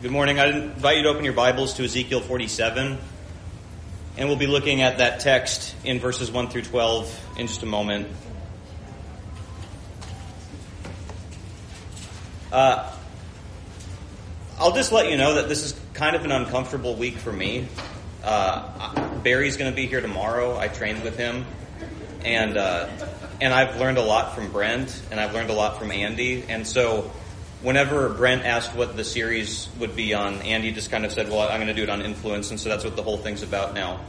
Good morning. I invite you to open your Bibles to Ezekiel 47. And we'll be looking at that text in verses 1 through 12 in just a moment. Uh, I'll just let you know that this is kind of an uncomfortable week for me. Uh, Barry's going to be here tomorrow. I trained with him. And, uh, and I've learned a lot from Brent, and I've learned a lot from Andy. And so whenever Brent asked what the series would be on, Andy just kind of said, well, I'm going to do it on influence, and so that's what the whole thing's about now.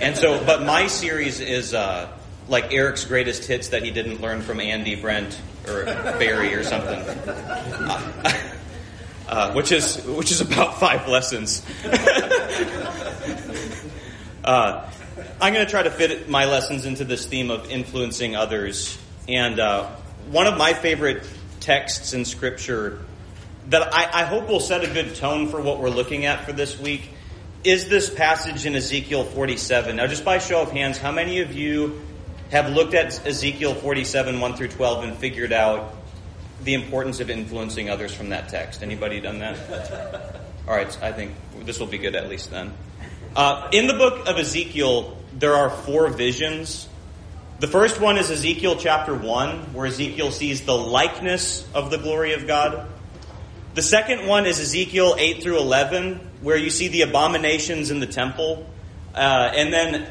And so, but my series is uh, like Eric's greatest hits that he didn't learn from Andy, Brent, or Barry or something. Uh, uh, which is which is about five lessons. uh, I'm going to try to fit my lessons into this theme of influencing others, and uh, one of my favorite texts in Scripture that I, I hope will set a good tone for what we're looking at for this week is this passage in Ezekiel 47. Now, just by show of hands, how many of you have looked at Ezekiel 47, 1 through 12, and figured out the importance of influencing others from that text? Anybody done that? All right, I think this will be good at least then. Uh, in the book of Ezekiel, there are four visions the first one is Ezekiel chapter 1, where Ezekiel sees the likeness of the glory of God. The second one is Ezekiel 8 through 11, where you see the abominations in the temple. Uh, and then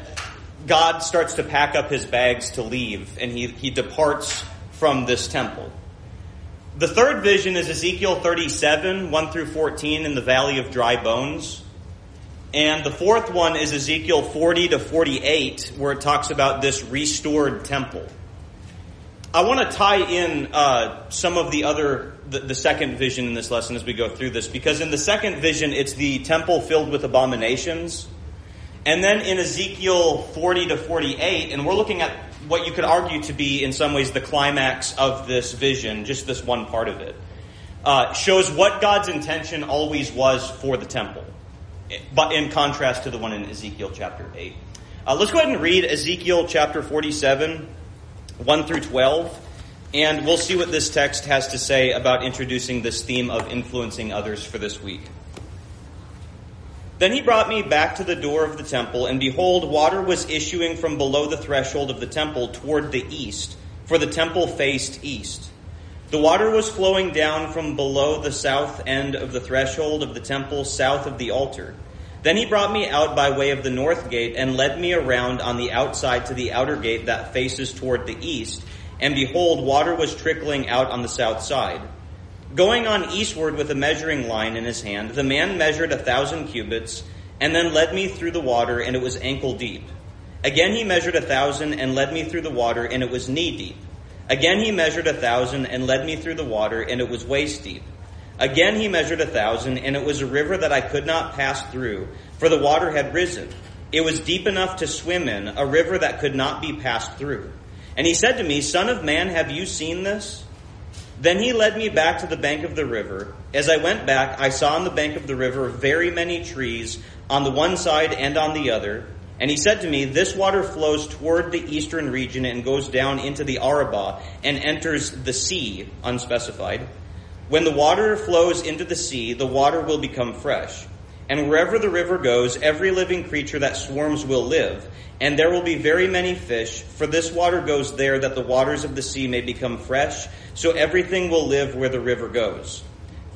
God starts to pack up his bags to leave, and he, he departs from this temple. The third vision is Ezekiel 37, 1 through 14, in the valley of dry bones. And the fourth one is Ezekiel 40 to 48, where it talks about this restored temple. I want to tie in uh, some of the other, the, the, second vision in this lesson as we go through this, because in the second vision, it's the temple filled with abominations. And then in Ezekiel 40 to 48, and we're looking at what you could argue to be, in some ways, the climax of this vision, just this one part of it, uh, shows what God's intention always was for the temple but in contrast to the one in Ezekiel chapter 8. Uh, let's go ahead and read Ezekiel chapter 47, 1 through 12, and we'll see what this text has to say about introducing this theme of influencing others for this week. Then he brought me back to the door of the temple, and behold, water was issuing from below the threshold of the temple toward the east, for the temple faced east. The water was flowing down from below the south end of the threshold of the temple, south of the altar. Then he brought me out by way of the north gate and led me around on the outside to the outer gate that faces toward the east. And behold, water was trickling out on the south side. Going on eastward with a measuring line in his hand, the man measured a thousand cubits and then led me through the water, and it was ankle deep. Again he measured a thousand and led me through the water, and it was knee deep. Again he measured a thousand and led me through the water, and it was waist deep. Again he measured a thousand, and it was a river that I could not pass through, for the water had risen. It was deep enough to swim in, a river that could not be passed through. And he said to me, Son of man, have you seen this? Then he led me back to the bank of the river. As I went back, I saw on the bank of the river very many trees on the one side and on the other and he said to me, This water flows toward the eastern region and goes down into the Arabah and enters the sea, unspecified. When the water flows into the sea, the water will become fresh. And wherever the river goes, every living creature that swarms will live. And there will be very many fish, for this water goes there that the waters of the sea may become fresh, so everything will live where the river goes.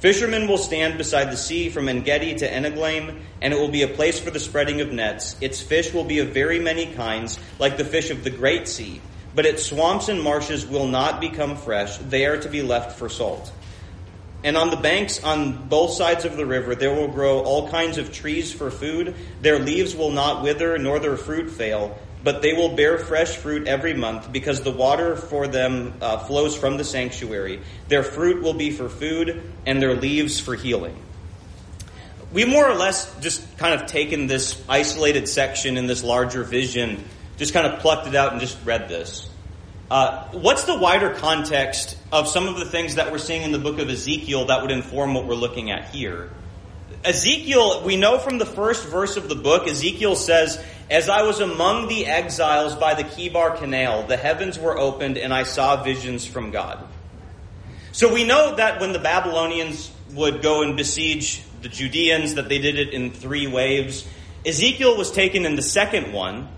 Fishermen will stand beside the sea from Engedi to Eneglaim, and it will be a place for the spreading of nets. Its fish will be of very many kinds, like the fish of the great sea. But its swamps and marshes will not become fresh. They are to be left for salt. And on the banks on both sides of the river there will grow all kinds of trees for food. Their leaves will not wither, nor their fruit fail but they will bear fresh fruit every month because the water for them uh, flows from the sanctuary. Their fruit will be for food and their leaves for healing. We more or less just kind of taken this isolated section in this larger vision, just kind of plucked it out and just read this. Uh, what's the wider context of some of the things that we're seeing in the book of Ezekiel that would inform what we're looking at here? Ezekiel, we know from the first verse of the book, Ezekiel says, As I was among the exiles by the Chebar Canal, the heavens were opened and I saw visions from God. So we know that when the Babylonians would go and besiege the Judeans, that they did it in three waves. Ezekiel was taken in the second one.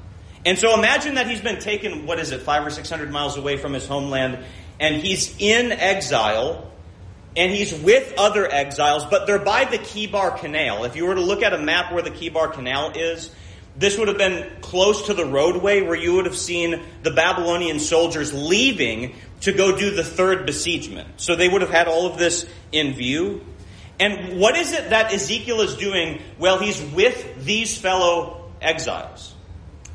And so imagine that he's been taken, what is it, five or six hundred miles away from his homeland, and he's in exile, and he's with other exiles, but they're by the Chebar Canal. If you were to look at a map where the Chebar Canal is, this would have been close to the roadway where you would have seen the Babylonian soldiers leaving to go do the third besiegement. So they would have had all of this in view. And what is it that Ezekiel is doing? Well, he's with these fellow exiles.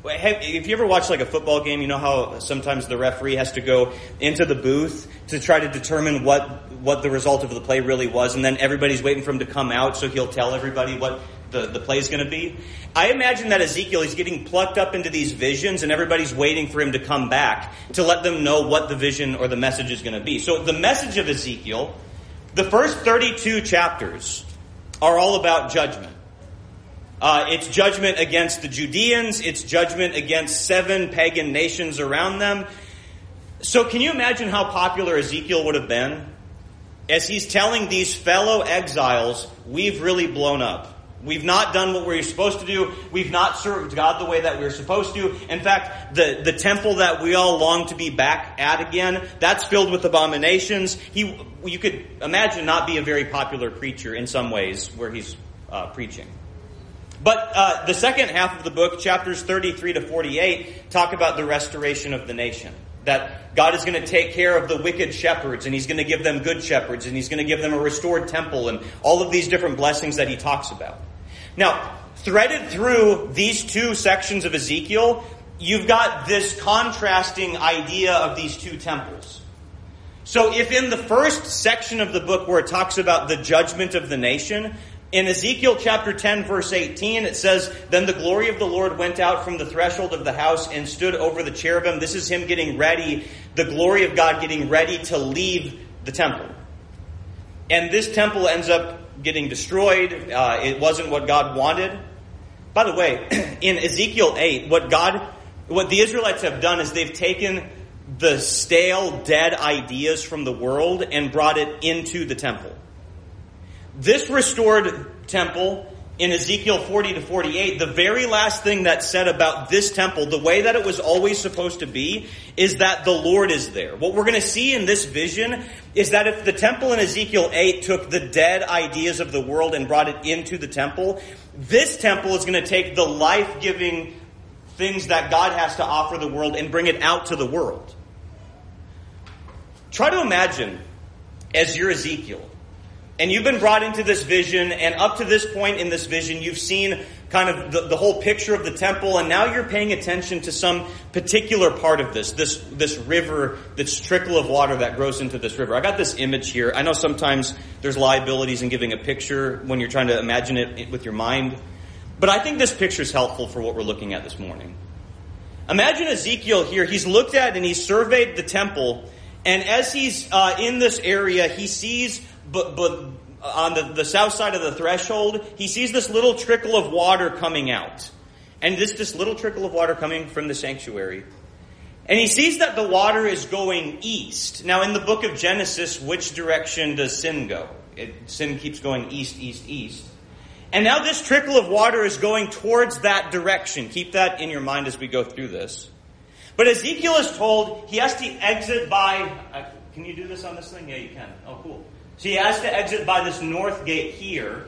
If you ever watch like a football game, you know how sometimes the referee has to go into the booth to try to determine what what the result of the play really was, and then everybody's waiting for him to come out so he'll tell everybody what the, the play is going to be. I imagine that Ezekiel is getting plucked up into these visions and everybody's waiting for him to come back to let them know what the vision or the message is going to be. So the message of Ezekiel, the first 32 chapters are all about judgment. Uh, it's judgment against the Judeans. It's judgment against seven pagan nations around them. So can you imagine how popular Ezekiel would have been? As he's telling these fellow exiles, we've really blown up. We've not done what we're supposed to do. We've not served God the way that we're supposed to. In fact, the, the temple that we all long to be back at again, that's filled with abominations. He, you could imagine not be a very popular preacher in some ways where he's uh, preaching. But uh, the second half of the book, chapters 33 to 48, talk about the restoration of the nation. That God is going to take care of the wicked shepherds and he's going to give them good shepherds and he's going to give them a restored temple and all of these different blessings that he talks about. Now, threaded through these two sections of Ezekiel, you've got this contrasting idea of these two temples. So if in the first section of the book where it talks about the judgment of the nation, in Ezekiel chapter 10 verse 18, it says, Then the glory of the Lord went out from the threshold of the house and stood over the cherubim. This is him getting ready, the glory of God getting ready to leave the temple. And this temple ends up getting destroyed. Uh, it wasn't what God wanted. By the way, in Ezekiel 8, what God, what the Israelites have done is they've taken the stale, dead ideas from the world and brought it into the temple. This restored temple in Ezekiel 40 to 48, the very last thing that's said about this temple, the way that it was always supposed to be, is that the Lord is there. What we're going to see in this vision is that if the temple in Ezekiel 8 took the dead ideas of the world and brought it into the temple, this temple is going to take the life-giving things that God has to offer the world and bring it out to the world. Try to imagine as you're Ezekiel and you've been brought into this vision, and up to this point in this vision, you've seen kind of the, the, whole picture of the temple, and now you're paying attention to some particular part of this, this, this river, this trickle of water that grows into this river. I got this image here. I know sometimes there's liabilities in giving a picture when you're trying to imagine it with your mind, but I think this picture is helpful for what we're looking at this morning. Imagine Ezekiel here. He's looked at and he's surveyed the temple, and as he's uh, in this area, he sees but, but on the, the south side of the threshold, he sees this little trickle of water coming out. And this, this little trickle of water coming from the sanctuary. And he sees that the water is going east. Now, in the book of Genesis, which direction does sin go? It, sin keeps going east, east, east. And now this trickle of water is going towards that direction. Keep that in your mind as we go through this. But Ezekiel is told he has to exit by. Uh, can you do this on this thing? Yeah, you can. Oh, cool. So he has to exit by this north gate here.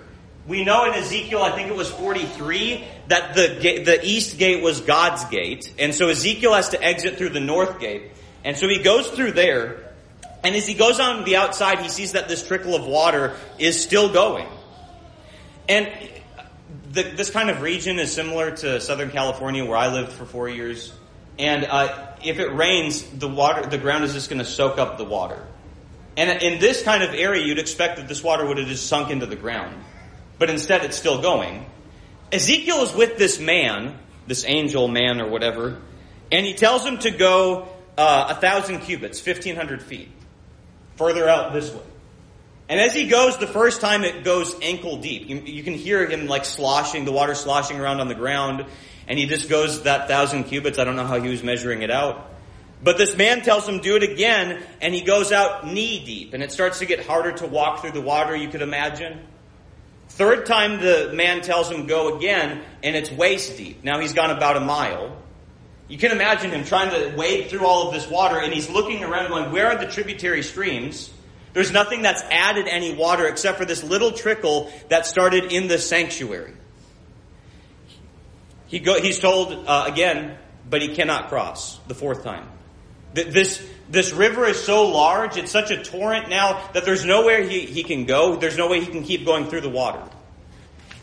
We know in Ezekiel, I think it was 43, that the, gate, the east gate was God's gate. And so Ezekiel has to exit through the north gate. And so he goes through there. And as he goes on the outside, he sees that this trickle of water is still going. And the, this kind of region is similar to Southern California, where I lived for four years. And uh, if it rains, the water, the ground is just going to soak up the water. And in this kind of area, you'd expect that this water would have just sunk into the ground. But instead, it's still going. Ezekiel is with this man, this angel man or whatever, and he tells him to go uh, a thousand cubits, 1,500 feet, further out this way. And as he goes, the first time it goes ankle deep. You, you, can hear him like sloshing, the water sloshing around on the ground, and he just goes that thousand cubits. I don't know how he was measuring it out. But this man tells him, do it again, and he goes out knee deep, and it starts to get harder to walk through the water, you could imagine. Third time the man tells him go again, and it's waist deep. Now he's gone about a mile. You can imagine him trying to wade through all of this water, and he's looking around going, where are the tributary streams? There's nothing that's added any water except for this little trickle that started in the sanctuary. He go, he's told uh, again, but he cannot cross the fourth time. This, this river is so large, it's such a torrent now that there's nowhere he, he can go. There's no way he can keep going through the water.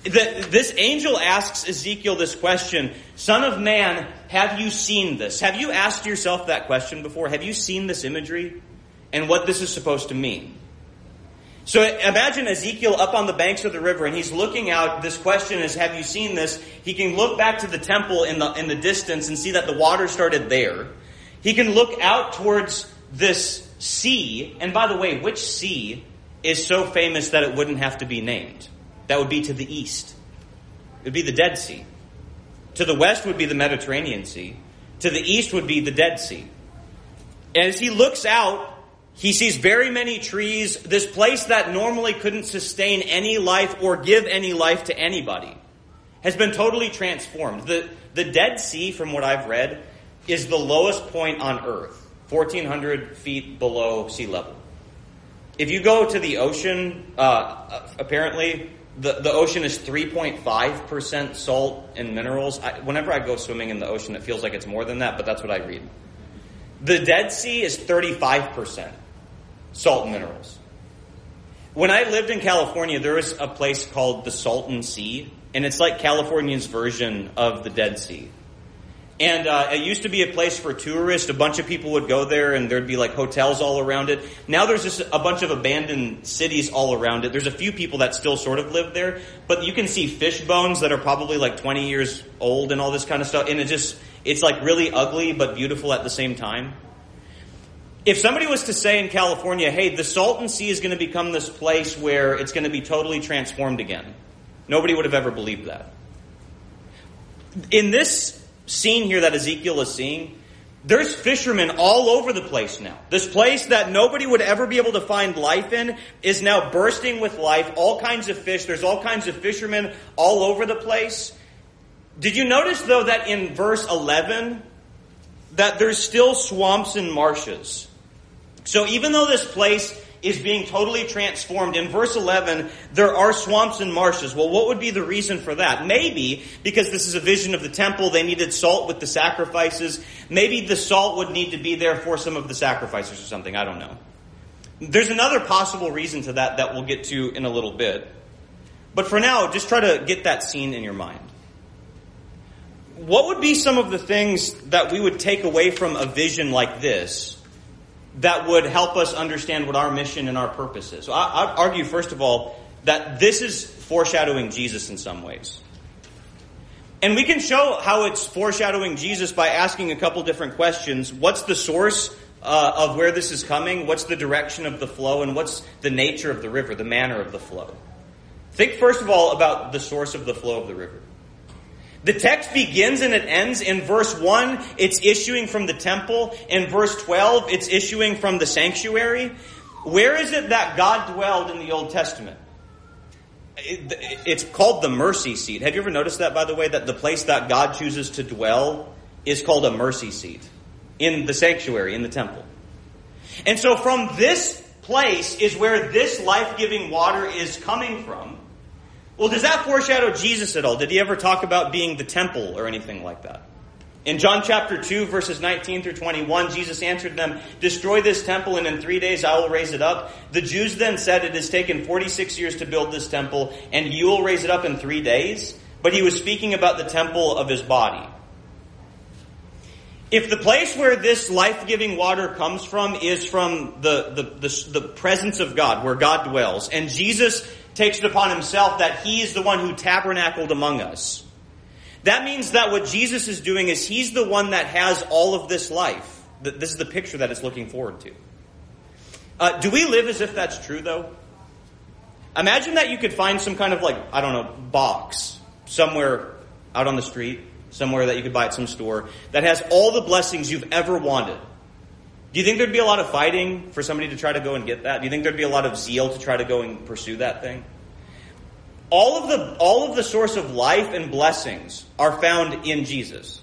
The, this angel asks Ezekiel this question Son of man, have you seen this? Have you asked yourself that question before? Have you seen this imagery and what this is supposed to mean? So imagine Ezekiel up on the banks of the river and he's looking out. This question is, have you seen this? He can look back to the temple in the, in the distance and see that the water started there. He can look out towards this sea. And by the way, which sea is so famous that it wouldn't have to be named? That would be to the east. It would be the Dead Sea. To the west would be the Mediterranean Sea. To the east would be the Dead Sea. As he looks out, he sees very many trees. This place that normally couldn't sustain any life or give any life to anybody has been totally transformed. The, the Dead Sea, from what I've read, is the lowest point on Earth, 1,400 feet below sea level. If you go to the ocean, uh, apparently the, the ocean is 3.5% salt and minerals. I, whenever I go swimming in the ocean, it feels like it's more than that, but that's what I read. The Dead Sea is 35% salt and minerals. When I lived in California, there was a place called the Salton Sea, and it's like California's version of the Dead Sea. And uh, it used to be a place for tourists. A bunch of people would go there, and there'd be like hotels all around it. Now there's just a bunch of abandoned cities all around it. There's a few people that still sort of live there, but you can see fish bones that are probably like 20 years old and all this kind of stuff. And it just it's like really ugly but beautiful at the same time. If somebody was to say in California, "Hey, the Salton Sea is going to become this place where it's going to be totally transformed again," nobody would have ever believed that. In this scene here that Ezekiel is seeing, there's fishermen all over the place now. This place that nobody would ever be able to find life in is now bursting with life. All kinds of fish. There's all kinds of fishermen all over the place. Did you notice though that in verse 11 that there's still swamps and marshes? So even though this place is being totally transformed. In verse 11, there are swamps and marshes. Well, what would be the reason for that? Maybe because this is a vision of the temple, they needed salt with the sacrifices. Maybe the salt would need to be there for some of the sacrifices or something. I don't know. There's another possible reason to that that we'll get to in a little bit. But for now, just try to get that scene in your mind. What would be some of the things that we would take away from a vision like this that would help us understand what our mission and our purpose is. So I, I'd argue, first of all, that this is foreshadowing Jesus in some ways. And we can show how it's foreshadowing Jesus by asking a couple different questions. What's the source uh, of where this is coming? What's the direction of the flow? And what's the nature of the river, the manner of the flow? Think first of all about the source of the flow of the river. The text begins and it ends in verse 1, it's issuing from the temple. In verse 12, it's issuing from the sanctuary. Where is it that God dwelled in the Old Testament? It's called the mercy seat. Have you ever noticed that, by the way, that the place that God chooses to dwell is called a mercy seat in the sanctuary, in the temple? And so from this place is where this life-giving water is coming from. Well, does that foreshadow Jesus at all? Did he ever talk about being the temple or anything like that? In John chapter 2, verses 19 through 21, Jesus answered them, Destroy this temple, and in three days I will raise it up. The Jews then said, It has taken 46 years to build this temple, and you will raise it up in three days. But he was speaking about the temple of his body. If the place where this life-giving water comes from is from the, the, the, the presence of God, where God dwells, and Jesus takes it upon himself that he is the one who tabernacled among us. That means that what Jesus is doing is he's the one that has all of this life. This is the picture that it's looking forward to. Uh, do we live as if that's true, though? Imagine that you could find some kind of like, I don't know, box somewhere out on the street, somewhere that you could buy at some store, that has all the blessings you've ever wanted. Do you think there'd be a lot of fighting for somebody to try to go and get that? Do you think there'd be a lot of zeal to try to go and pursue that thing? all of the all of the source of life and blessings are found in Jesus.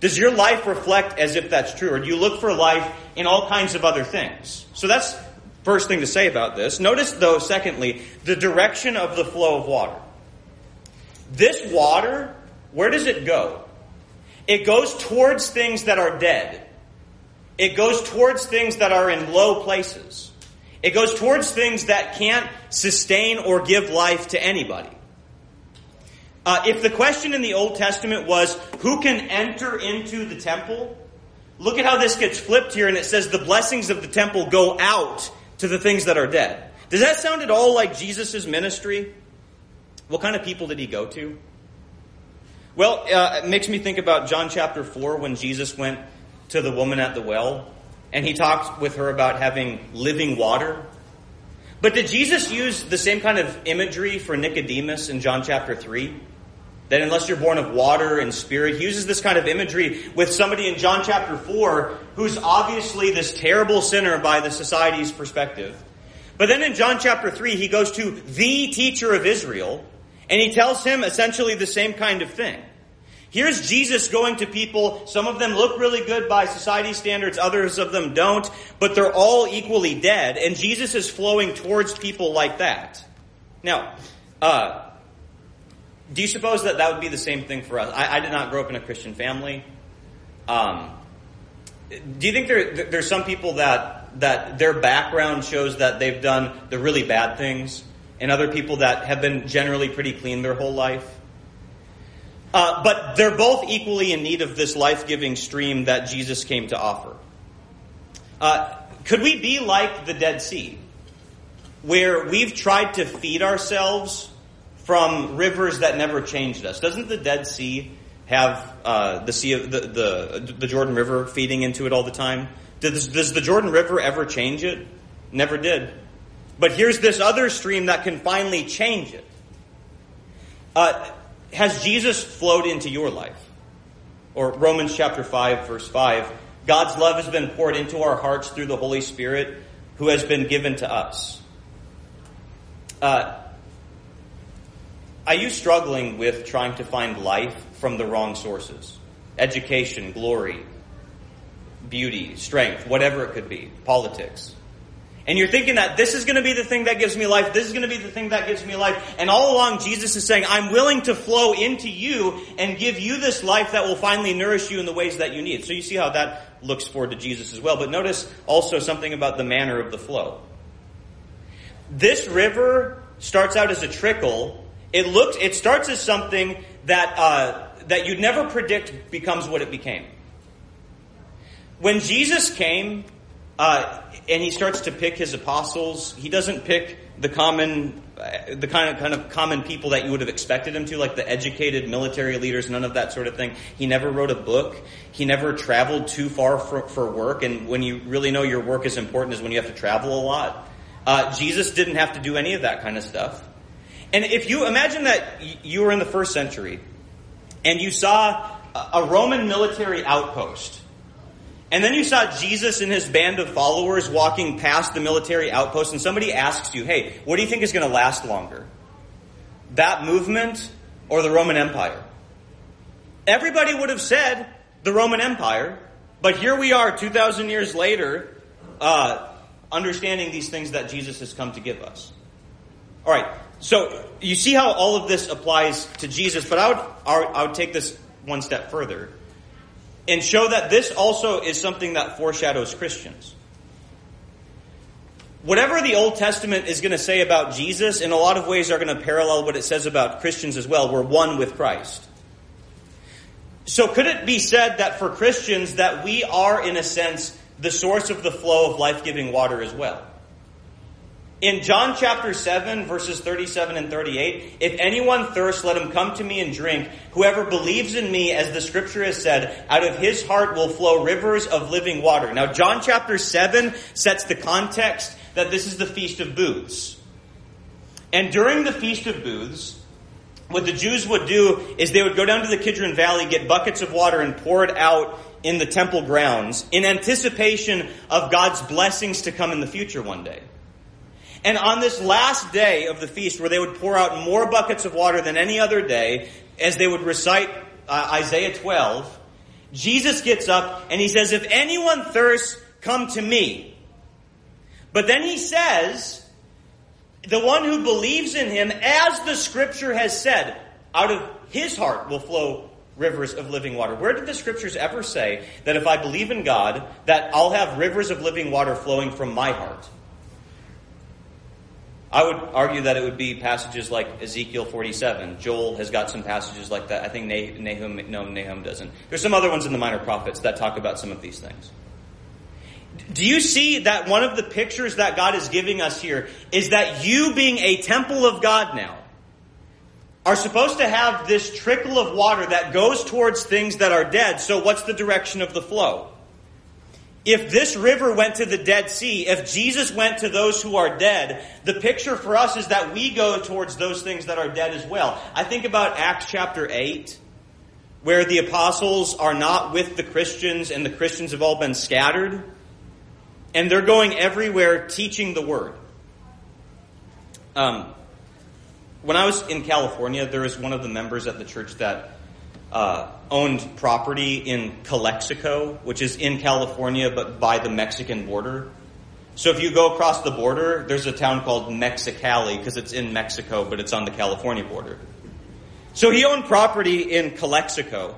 Does your life reflect as if that's true, or do you look for life in all kinds of other things? So that's first thing to say about this. Notice, though, secondly, the direction of the flow of water. This water, where does it go? It goes towards things that are dead. It goes towards things that are in low places. It goes towards things that can't sustain or give life to anybody. Uh, if the question in the Old Testament was, who can enter into the temple? Look at how this gets flipped here, and it says the blessings of the temple go out to the things that are dead. Does that sound at all like Jesus' ministry? What kind of people did he go to? Well, uh, it makes me think about John chapter 4 when Jesus went to the woman at the well and he talked with her about having living water. But did Jesus use the same kind of imagery for Nicodemus in John chapter 3? That unless you're born of water and spirit, he uses this kind of imagery with somebody in John chapter 4 who's obviously this terrible sinner by the society's perspective. But then in John chapter 3, he goes to the teacher of Israel and he tells him essentially the same kind of thing. Here's Jesus going to people. Some of them look really good by society standards, others of them don't, but they're all equally dead, and Jesus is flowing towards people like that. Now, uh, do you suppose that that would be the same thing for us? I, I did not grow up in a Christian family. Um, do you think there, there's some people that that their background shows that they've done the really bad things, and other people that have been generally pretty clean their whole life? Uh, but they're both equally in need of this life giving stream that Jesus came to offer. Uh, could we be like the Dead Sea, where we've tried to feed ourselves from rivers that never changed us? Doesn't the Dead Sea have uh, the sea of the, the, the Jordan River feeding into it all the time? Does, does the Jordan River ever change it? Never did. But here's this other stream that can finally change it. Uh, has Jesus flowed into your life? Or Romans chapter 5, verse 5. God's love has been poured into our hearts through the Holy Spirit who has been given to us. Uh, are you struggling with trying to find life from the wrong sources? Education, glory, beauty, strength, whatever it could be, politics. And you're thinking that this is going to be the thing that gives me life, this is going to be the thing that gives me life. And all along, Jesus is saying, I'm willing to flow into you and give you this life that will finally nourish you in the ways that you need. So you see how that looks forward to Jesus as well. But notice also something about the manner of the flow. This river starts out as a trickle. It looks, it starts as something that, uh, that you'd never predict becomes what it became. When Jesus came, uh, and he starts to pick his apostles. He doesn't pick the common, uh, the kind of kind of common people that you would have expected him to, like the educated military leaders, none of that sort of thing. He never wrote a book. He never traveled too far for, for work. And when you really know your work is important is when you have to travel a lot. Uh, Jesus didn't have to do any of that kind of stuff. And if you imagine that you were in the first century and you saw a Roman military outpost and then you saw Jesus and his band of followers walking past the military outpost, and somebody asks you, hey, what do you think is going to last longer? That movement or the Roman Empire? Everybody would have said the Roman Empire, but here we are 2,000 years later, uh, understanding these things that Jesus has come to give us. All right, so you see how all of this applies to Jesus, but I would, I would take this one step further and show that this also is something that foreshadows Christians. Whatever the Old Testament is going to say about Jesus, in a lot of ways, are going to parallel what it says about Christians as well. We're one with Christ. So, could it be said that for Christians, that we are, in a sense, the source of the flow of life giving water as well? In John chapter 7, verses 37 and 38, if anyone thirsts, let him come to me and drink. Whoever believes in me, as the scripture has said, out of his heart will flow rivers of living water. Now, John chapter 7 sets the context that this is the Feast of Booths. And during the Feast of Booths, what the Jews would do is they would go down to the Kidron Valley, get buckets of water, and pour it out in the temple grounds in anticipation of God's blessings to come in the future one day. And on this last day of the feast, where they would pour out more buckets of water than any other day, as they would recite uh, Isaiah 12, Jesus gets up and he says, If anyone thirsts, come to me. But then he says, the one who believes in him, as the scripture has said, out of his heart will flow rivers of living water. Where did the scriptures ever say that if I believe in God, that I'll have rivers of living water flowing from my heart? I would argue that it would be passages like Ezekiel 47. Joel has got some passages like that. I think Nahum, no, Nahum doesn't. There's some other ones in the minor prophets that talk about some of these things. Do you see that one of the pictures that God is giving us here is that you being a temple of God now are supposed to have this trickle of water that goes towards things that are dead. So what's the direction of the flow? If this river went to the Dead Sea, if Jesus went to those who are dead, the picture for us is that we go towards those things that are dead as well. I think about Acts chapter 8, where the apostles are not with the Christians and the Christians have all been scattered. And they're going everywhere teaching the word. Um, when I was in California, there was one of the members at the church that uh, owned property in Calexico, which is in California but by the Mexican border. So if you go across the border, there's a town called Mexicali because it's in Mexico, but it's on the California border. So he owned property in Calexico.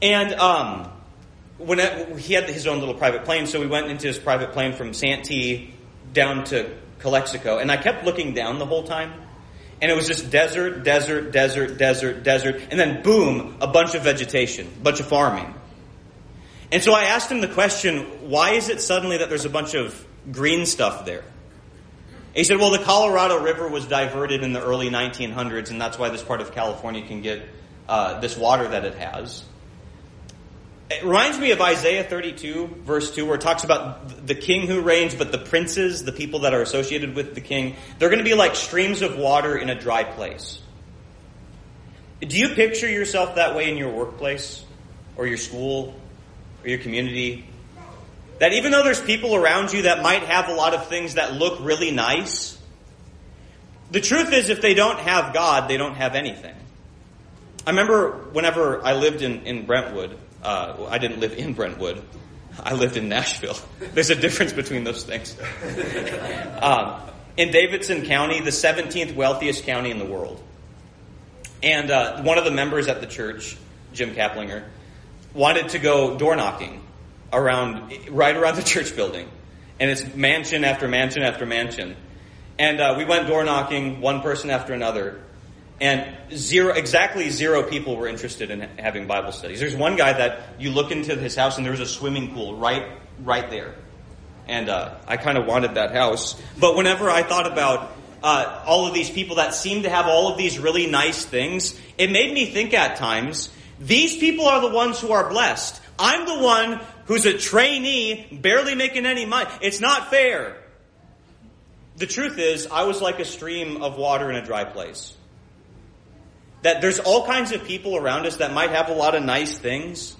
And um, when it, he had his own little private plane, so we went into his private plane from Santee down to Calexico, and I kept looking down the whole time. And it was just desert, desert, desert, desert, desert, and then boom, a bunch of vegetation, a bunch of farming. And so I asked him the question, why is it suddenly that there's a bunch of green stuff there? He said, well, the Colorado River was diverted in the early 1900s, and that's why this part of California can get uh, this water that it has. It reminds me of Isaiah 32, verse 2, where it talks about the king who reigns, but the princes, the people that are associated with the king, they're going to be like streams of water in a dry place. Do you picture yourself that way in your workplace, or your school, or your community? That even though there's people around you that might have a lot of things that look really nice, the truth is if they don't have God, they don't have anything. I remember whenever I lived in, in Brentwood, uh, I didn't live in Brentwood. I lived in Nashville. There's a difference between those things. Um, in Davidson County, the 17th wealthiest county in the world. And uh, one of the members at the church, Jim Kaplinger, wanted to go door knocking around, right around the church building. And it's mansion after mansion after mansion. And uh, we went door knocking, one person after another. And zero, exactly zero people were interested in having Bible studies. There's one guy that you look into his house and there was a swimming pool right, right there. And uh, I kind of wanted that house. But whenever I thought about uh, all of these people that seem to have all of these really nice things, it made me think at times, these people are the ones who are blessed. I'm the one who's a trainee, barely making any money. It's not fair. The truth is, I was like a stream of water in a dry place. That there's all kinds of people around us that might have a lot of nice things,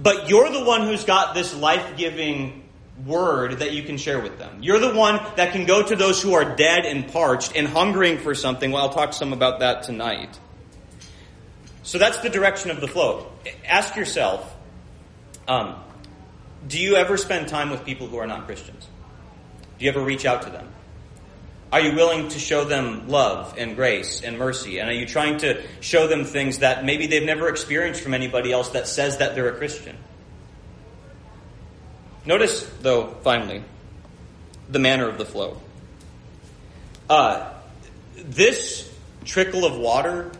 but you're the one who's got this life giving word that you can share with them. You're the one that can go to those who are dead and parched and hungering for something. Well, I'll talk some about that tonight. So that's the direction of the flow. Ask yourself, um, do you ever spend time with people who are not Christians? Do you ever reach out to them? Are you willing to show them love and grace and mercy? And are you trying to show them things that maybe they've never experienced from anybody else that says that they're a Christian? Notice, though, finally, the manner of the flow. Uh, this trickle of water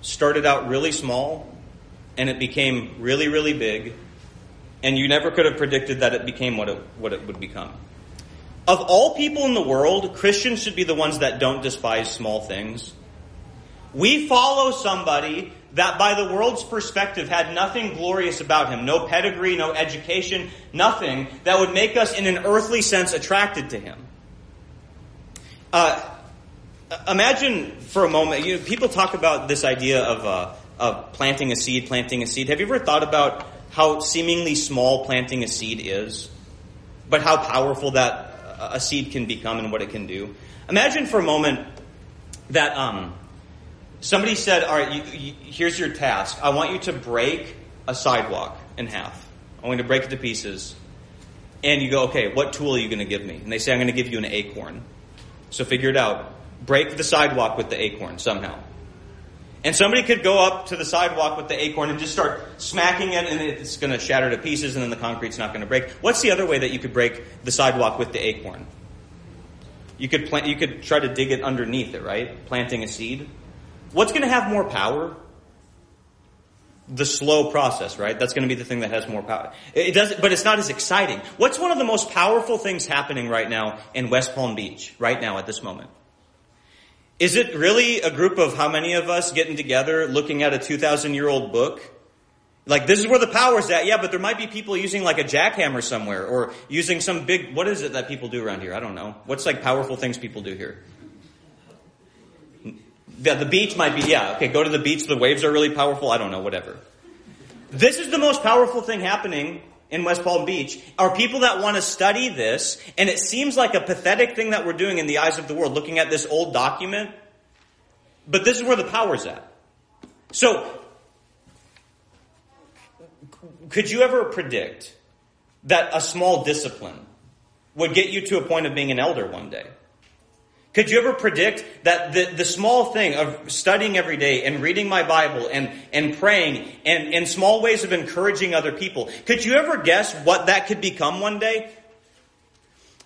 started out really small and it became really, really big, and you never could have predicted that it became what it, what it would become. Of all people in the world, Christians should be the ones that don't despise small things. We follow somebody that by the world's perspective had nothing glorious about him, no pedigree, no education, nothing that would make us in an earthly sense attracted to him. Uh, imagine for a moment, you know, people talk about this idea of, uh, of planting a seed, planting a seed. Have you ever thought about how seemingly small planting a seed is, but how powerful that a seed can become and what it can do. Imagine for a moment that um, somebody said, "All right, you, you, here's your task. I want you to break a sidewalk in half. I want you to break it to pieces." And you go, "Okay, what tool are you going to give me?" And they say, "I'm going to give you an acorn." So figure it out. Break the sidewalk with the acorn somehow. And somebody could go up to the sidewalk with the acorn and just start smacking it, and it's going to shatter to pieces, and then the concrete's not going to break. What's the other way that you could break the sidewalk with the acorn? You could plant, you could try to dig it underneath it, right? Planting a seed. What's going to have more power? The slow process, right? That's going to be the thing that has more power. It doesn't, but it's not as exciting. What's one of the most powerful things happening right now in West Palm Beach, right now at this moment? Is it really a group of how many of us getting together looking at a 2,000 year old book? Like, this is where the power's at. Yeah, but there might be people using like a jackhammer somewhere or using some big, what is it that people do around here? I don't know. What's like powerful things people do here? Yeah, the beach might be, yeah, okay, go to the beach, the waves are really powerful. I don't know, whatever. This is the most powerful thing happening in West Palm Beach are people that want to study this, and it seems like a pathetic thing that we're doing in the eyes of the world, looking at this old document. But this is where the power's at. So, could you ever predict that a small discipline would get you to a point of being an elder one day? Could you ever predict that the, the small thing of studying every day and reading my Bible and, and praying and, and small ways of encouraging other people, could you ever guess what that could become one day?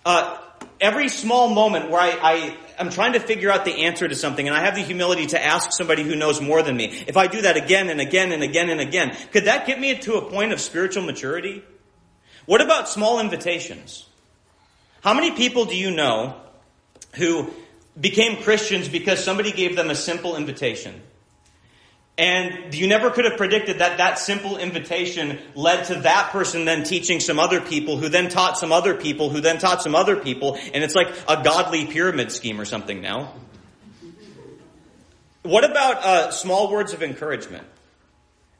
Uh, every small moment where I, I am trying to figure out the answer to something and I have the humility to ask somebody who knows more than me, if I do that again and again and again and again, could that get me to a point of spiritual maturity? What about small invitations? How many people do you know who became Christians because somebody gave them a simple invitation. And you never could have predicted that that simple invitation led to that person then teaching some other people who then taught some other people who then taught some other people. And it's like a godly pyramid scheme or something now. What about uh, small words of encouragement?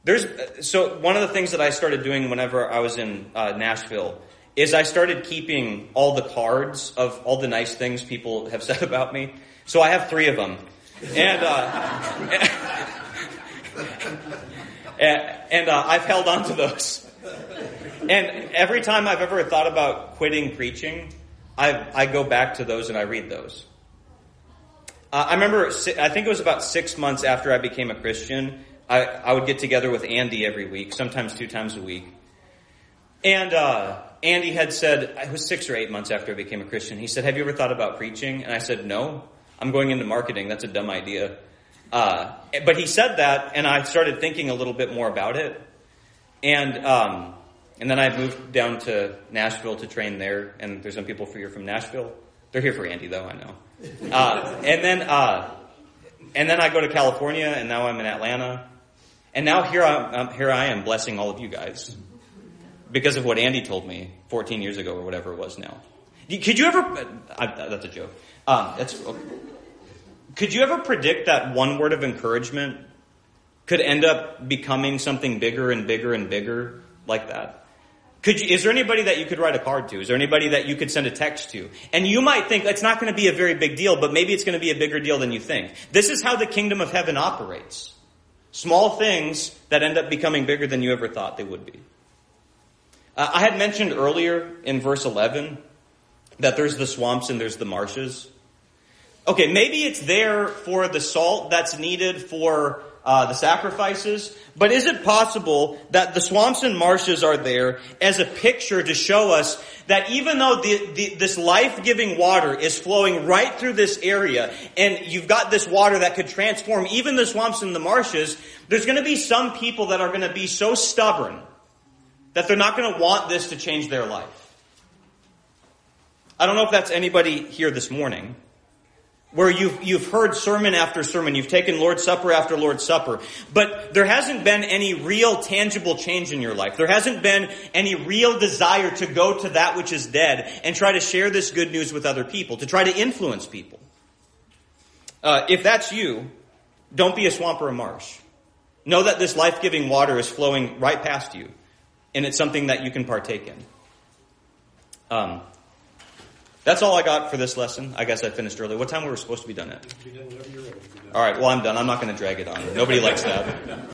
There's so one of the things that I started doing whenever I was in uh, Nashville is I started keeping all the cards of all the nice things people have said about me. So I have three of them. And, uh, and, uh, I've held on to those. And every time I've ever thought about quitting preaching, I, I go back to those and I read those. Uh, I remember, I think it was about six months after I became a Christian, I, I would get together with Andy every week, sometimes two times a week. And uh, Andy had said, it was six or eight months after I became a Christian, he said, Have you ever thought about preaching? And I said, No, I'm going into marketing. That's a dumb idea. Uh, but he said that, and I started thinking a little bit more about it. And, um, and then I moved down to Nashville to train there, and there's some people here from Nashville. They're here for Andy, though, I know. Uh, and then, uh, and then I go to California, and now I'm in Atlanta. And now here I, um, here I am blessing all of you guys because of what Andy told me 14 years ago or whatever it was now. Could you ever? I, that's a joke. Um, that's. Could you ever predict that one word of encouragement could end up becoming something bigger and bigger and bigger like that? Could you, is there anybody that you could write a card to? Is there anybody that you could send a text to? And you might think it's not going to be a very big deal, but maybe it's going to be a bigger deal than you think. This is how the kingdom of heaven operates. Small things that end up becoming bigger than you ever thought they would be. Uh, I had mentioned earlier in verse 11 that there's the swamps and there's the marshes. Okay, maybe it's there for the salt that's needed for uh, the sacrifices, but is it possible that the swamps and marshes are there as a picture to show us that even though the, the, this life-giving water is flowing right through this area, and you've got this water that could transform even the swamps and the marshes, there's going to be some people that are going to be so stubborn that they're not going to want this to change their life. I don't know if that's anybody here this morning where you've, you've heard sermon after sermon, you've taken Lord's Supper after Lord's Supper, but there hasn't been any real tangible change in your life. There hasn't been any real desire to go to that which is dead and try to share this good news with other people, to try to influence people. Uh, if that's you, don't be a swamp or a marsh. Know that this life-giving water is flowing right past you and it's something that you can partake in. Um, That's all I got for this lesson. I guess I finished early. What time were we supposed to be done at? All right, well, I'm done. I'm not going to drag it on. Nobody likes that.